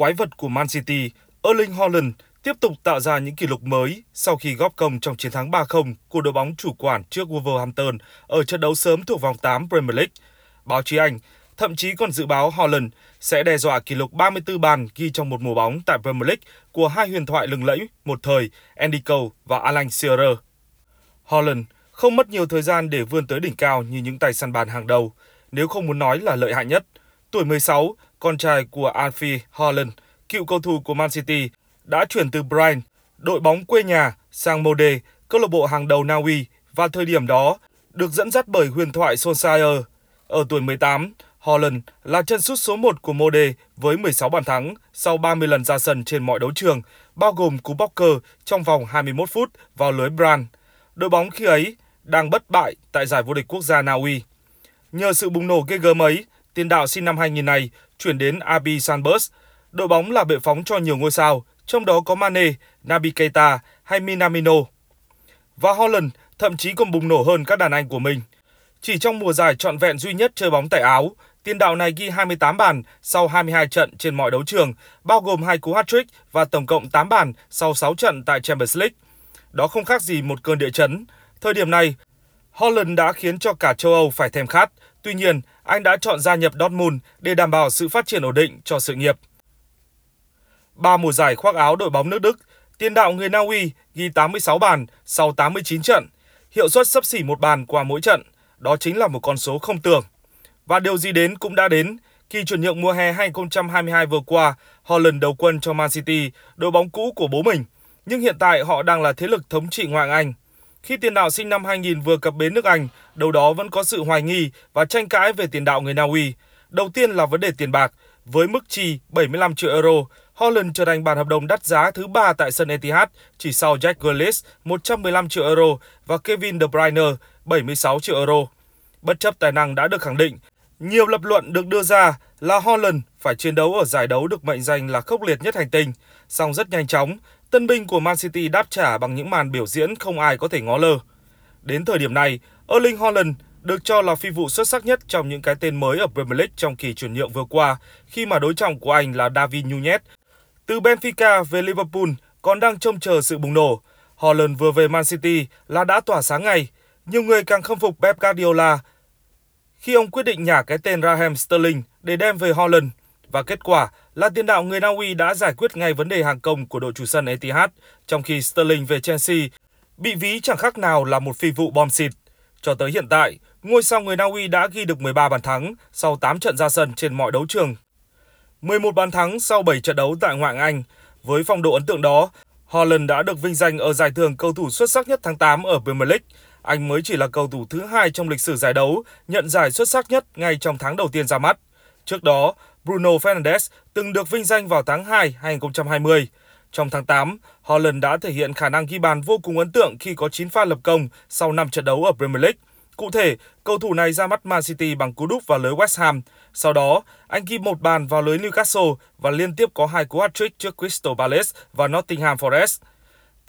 quái vật của Man City, Erling Haaland tiếp tục tạo ra những kỷ lục mới sau khi góp công trong chiến thắng 3-0 của đội bóng chủ quản trước Wolverhampton ở trận đấu sớm thuộc vòng 8 Premier League. Báo chí Anh thậm chí còn dự báo Haaland sẽ đe dọa kỷ lục 34 bàn ghi trong một mùa bóng tại Premier League của hai huyền thoại lừng lẫy một thời Andy Cole và Alan Shearer. Haaland không mất nhiều thời gian để vươn tới đỉnh cao như những tay săn bàn hàng đầu, nếu không muốn nói là lợi hại nhất. Tuổi 16, con trai của Alfie Haaland, cựu cầu thủ của Man City, đã chuyển từ Brighton, đội bóng quê nhà, sang Molde, câu lạc bộ hàng đầu Na Uy và thời điểm đó được dẫn dắt bởi huyền thoại Solskjaer. Ở tuổi 18, Holland là chân sút số 1 của Molde với 16 bàn thắng sau 30 lần ra sân trên mọi đấu trường, bao gồm cú bóc cơ trong vòng 21 phút vào lưới Brand. Đội bóng khi ấy đang bất bại tại giải vô địch quốc gia Na Uy. Nhờ sự bùng nổ ghê gớm ấy, tiền đạo sinh năm 2000 này chuyển đến Abi Sanbus. Đội bóng là bệ phóng cho nhiều ngôi sao, trong đó có Mane, Naby Keita hay Minamino. Và Holland thậm chí còn bùng nổ hơn các đàn anh của mình. Chỉ trong mùa giải trọn vẹn duy nhất chơi bóng tại Áo, tiền đạo này ghi 28 bàn sau 22 trận trên mọi đấu trường, bao gồm hai cú hat-trick và tổng cộng 8 bàn sau 6 trận tại Champions League. Đó không khác gì một cơn địa chấn. Thời điểm này, Holland đã khiến cho cả châu Âu phải thèm khát. Tuy nhiên, anh đã chọn gia nhập Dortmund để đảm bảo sự phát triển ổn định cho sự nghiệp. Ba mùa giải khoác áo đội bóng nước Đức, tiền đạo người Na Uy ghi 86 bàn sau 89 trận, hiệu suất sấp xỉ một bàn qua mỗi trận. Đó chính là một con số không tưởng. Và điều gì đến cũng đã đến. Khi chuyển nhượng mùa hè 2022 vừa qua, Holland đầu quân cho Man City, đội bóng cũ của bố mình. Nhưng hiện tại họ đang là thế lực thống trị ngoại Anh. Khi tiền đạo sinh năm 2000 vừa cập bến nước Anh, đầu đó vẫn có sự hoài nghi và tranh cãi về tiền đạo người Na Uy. Đầu tiên là vấn đề tiền bạc. Với mức chi 75 triệu euro, Holland trở thành bản hợp đồng đắt giá thứ ba tại sân Etihad, chỉ sau Jack Grealish 115 triệu euro và Kevin De Bruyne 76 triệu euro. Bất chấp tài năng đã được khẳng định, nhiều lập luận được đưa ra là Holland phải chiến đấu ở giải đấu được mệnh danh là khốc liệt nhất hành tinh. Song rất nhanh chóng, tân binh của Man City đáp trả bằng những màn biểu diễn không ai có thể ngó lơ. Đến thời điểm này, Erling Haaland được cho là phi vụ xuất sắc nhất trong những cái tên mới ở Premier League trong kỳ chuyển nhượng vừa qua, khi mà đối trọng của anh là David Nunez. Từ Benfica về Liverpool còn đang trông chờ sự bùng nổ. Haaland vừa về Man City là đã tỏa sáng ngay. Nhiều người càng khâm phục Pep Guardiola khi ông quyết định nhả cái tên Raheem Sterling để đem về Holland và kết quả là tiền đạo người Na Uy đã giải quyết ngay vấn đề hàng công của đội chủ sân Etihad, trong khi Sterling về Chelsea bị ví chẳng khác nào là một phi vụ bom xịt. Cho tới hiện tại, ngôi sao người Na Uy đã ghi được 13 bàn thắng sau 8 trận ra sân trên mọi đấu trường. 11 bàn thắng sau 7 trận đấu tại ngoại Anh. Với phong độ ấn tượng đó, Holland đã được vinh danh ở giải thưởng cầu thủ xuất sắc nhất tháng 8 ở Premier League anh mới chỉ là cầu thủ thứ hai trong lịch sử giải đấu nhận giải xuất sắc nhất ngay trong tháng đầu tiên ra mắt. Trước đó, Bruno Fernandes từng được vinh danh vào tháng 2 2020. Trong tháng 8, Holland đã thể hiện khả năng ghi bàn vô cùng ấn tượng khi có 9 pha lập công sau 5 trận đấu ở Premier League. Cụ thể, cầu thủ này ra mắt Man City bằng cú đúp vào lưới West Ham. Sau đó, anh ghi một bàn vào lưới Newcastle và liên tiếp có hai cú hat-trick trước Crystal Palace và Nottingham Forest.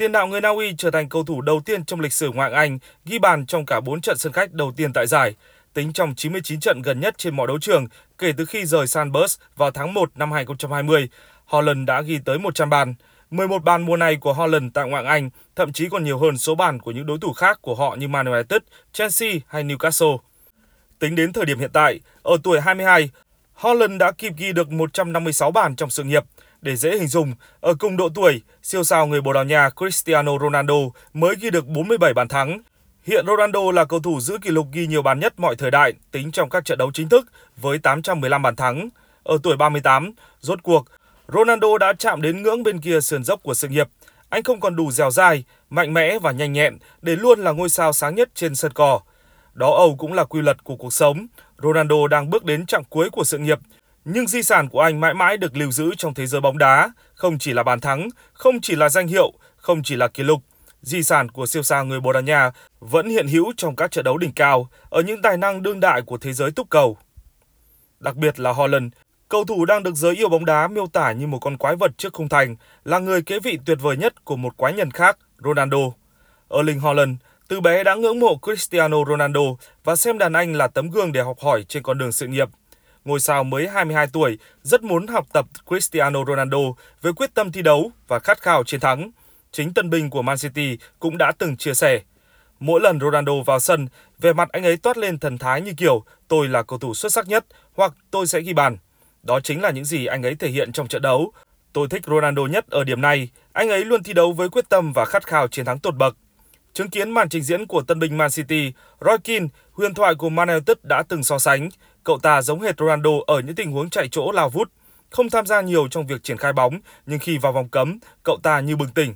Tiền đạo người Na Uy trở thành cầu thủ đầu tiên trong lịch sử ngoại Anh ghi bàn trong cả 4 trận sân khách đầu tiên tại giải, tính trong 99 trận gần nhất trên mọi đấu trường kể từ khi rời Sandburst vào tháng 1 năm 2020. Holland đã ghi tới 100 bàn. 11 bàn mùa này của Holland tại ngoại Anh thậm chí còn nhiều hơn số bàn của những đối thủ khác của họ như Man United, Chelsea hay Newcastle. Tính đến thời điểm hiện tại, ở tuổi 22, Holland đã kịp ghi được 156 bàn trong sự nghiệp, để dễ hình dung, ở cùng độ tuổi, siêu sao người Bồ Đào Nha Cristiano Ronaldo mới ghi được 47 bàn thắng. Hiện Ronaldo là cầu thủ giữ kỷ lục ghi nhiều bàn nhất mọi thời đại tính trong các trận đấu chính thức với 815 bàn thắng. Ở tuổi 38, rốt cuộc, Ronaldo đã chạm đến ngưỡng bên kia sườn dốc của sự nghiệp. Anh không còn đủ dẻo dai, mạnh mẽ và nhanh nhẹn để luôn là ngôi sao sáng nhất trên sân cỏ. Đó Âu cũng là quy luật của cuộc sống. Ronaldo đang bước đến chặng cuối của sự nghiệp nhưng di sản của anh mãi mãi được lưu giữ trong thế giới bóng đá, không chỉ là bàn thắng, không chỉ là danh hiệu, không chỉ là kỷ lục. Di sản của siêu sao người Bồ Đào Nha vẫn hiện hữu trong các trận đấu đỉnh cao ở những tài năng đương đại của thế giới túc cầu. Đặc biệt là Holland, cầu thủ đang được giới yêu bóng đá miêu tả như một con quái vật trước khung thành, là người kế vị tuyệt vời nhất của một quái nhân khác, Ronaldo. Erling Haaland từ bé đã ngưỡng mộ Cristiano Ronaldo và xem đàn anh là tấm gương để học hỏi trên con đường sự nghiệp ngôi sao mới 22 tuổi rất muốn học tập Cristiano Ronaldo với quyết tâm thi đấu và khát khao chiến thắng. Chính tân binh của Man City cũng đã từng chia sẻ. Mỗi lần Ronaldo vào sân, về mặt anh ấy toát lên thần thái như kiểu tôi là cầu thủ xuất sắc nhất hoặc tôi sẽ ghi bàn. Đó chính là những gì anh ấy thể hiện trong trận đấu. Tôi thích Ronaldo nhất ở điểm này, anh ấy luôn thi đấu với quyết tâm và khát khao chiến thắng tột bậc. Chứng kiến màn trình diễn của tân binh Man City, Roy Keane, huyền thoại của Man United đã từng so sánh, cậu ta giống hệt Ronaldo ở những tình huống chạy chỗ lao vút, không tham gia nhiều trong việc triển khai bóng, nhưng khi vào vòng cấm, cậu ta như bừng tỉnh.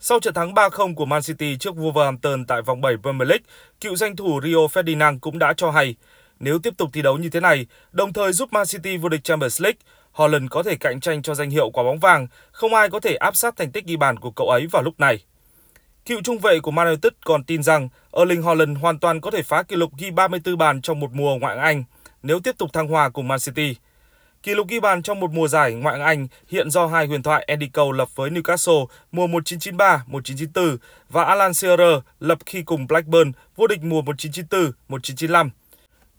Sau trận thắng 3-0 của Man City trước Wolverhampton tại vòng 7 Premier League, cựu danh thủ Rio Ferdinand cũng đã cho hay, nếu tiếp tục thi đấu như thế này, đồng thời giúp Man City vô địch Champions League, Holland có thể cạnh tranh cho danh hiệu quả bóng vàng, không ai có thể áp sát thành tích ghi bàn của cậu ấy vào lúc này. Cựu trung vệ của Man United còn tin rằng Erling Haaland hoàn toàn có thể phá kỷ lục ghi 34 bàn trong một mùa ngoại hạng Anh nếu tiếp tục thăng hoa cùng Man City. Kỷ lục ghi bàn trong một mùa giải ngoại hạng Anh hiện do hai huyền thoại Andy Cole lập với Newcastle mùa 1993-1994 và Alan Shearer lập khi cùng Blackburn vô địch mùa 1994-1995.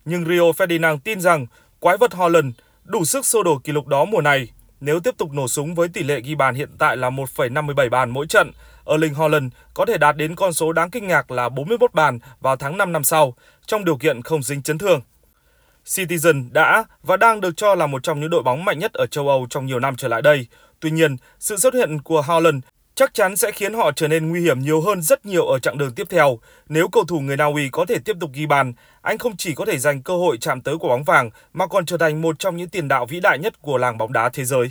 Nhưng Rio Ferdinand tin rằng quái vật Holland đủ sức xô đổ kỷ lục đó mùa này. Nếu tiếp tục nổ súng với tỷ lệ ghi bàn hiện tại là 1,57 bàn mỗi trận, Erling Haaland có thể đạt đến con số đáng kinh ngạc là 41 bàn vào tháng 5 năm sau, trong điều kiện không dính chấn thương. Citizen đã và đang được cho là một trong những đội bóng mạnh nhất ở châu Âu trong nhiều năm trở lại đây. Tuy nhiên, sự xuất hiện của Haaland chắc chắn sẽ khiến họ trở nên nguy hiểm nhiều hơn rất nhiều ở chặng đường tiếp theo. Nếu cầu thủ người Na Uy có thể tiếp tục ghi bàn, anh không chỉ có thể giành cơ hội chạm tới quả bóng vàng mà còn trở thành một trong những tiền đạo vĩ đại nhất của làng bóng đá thế giới.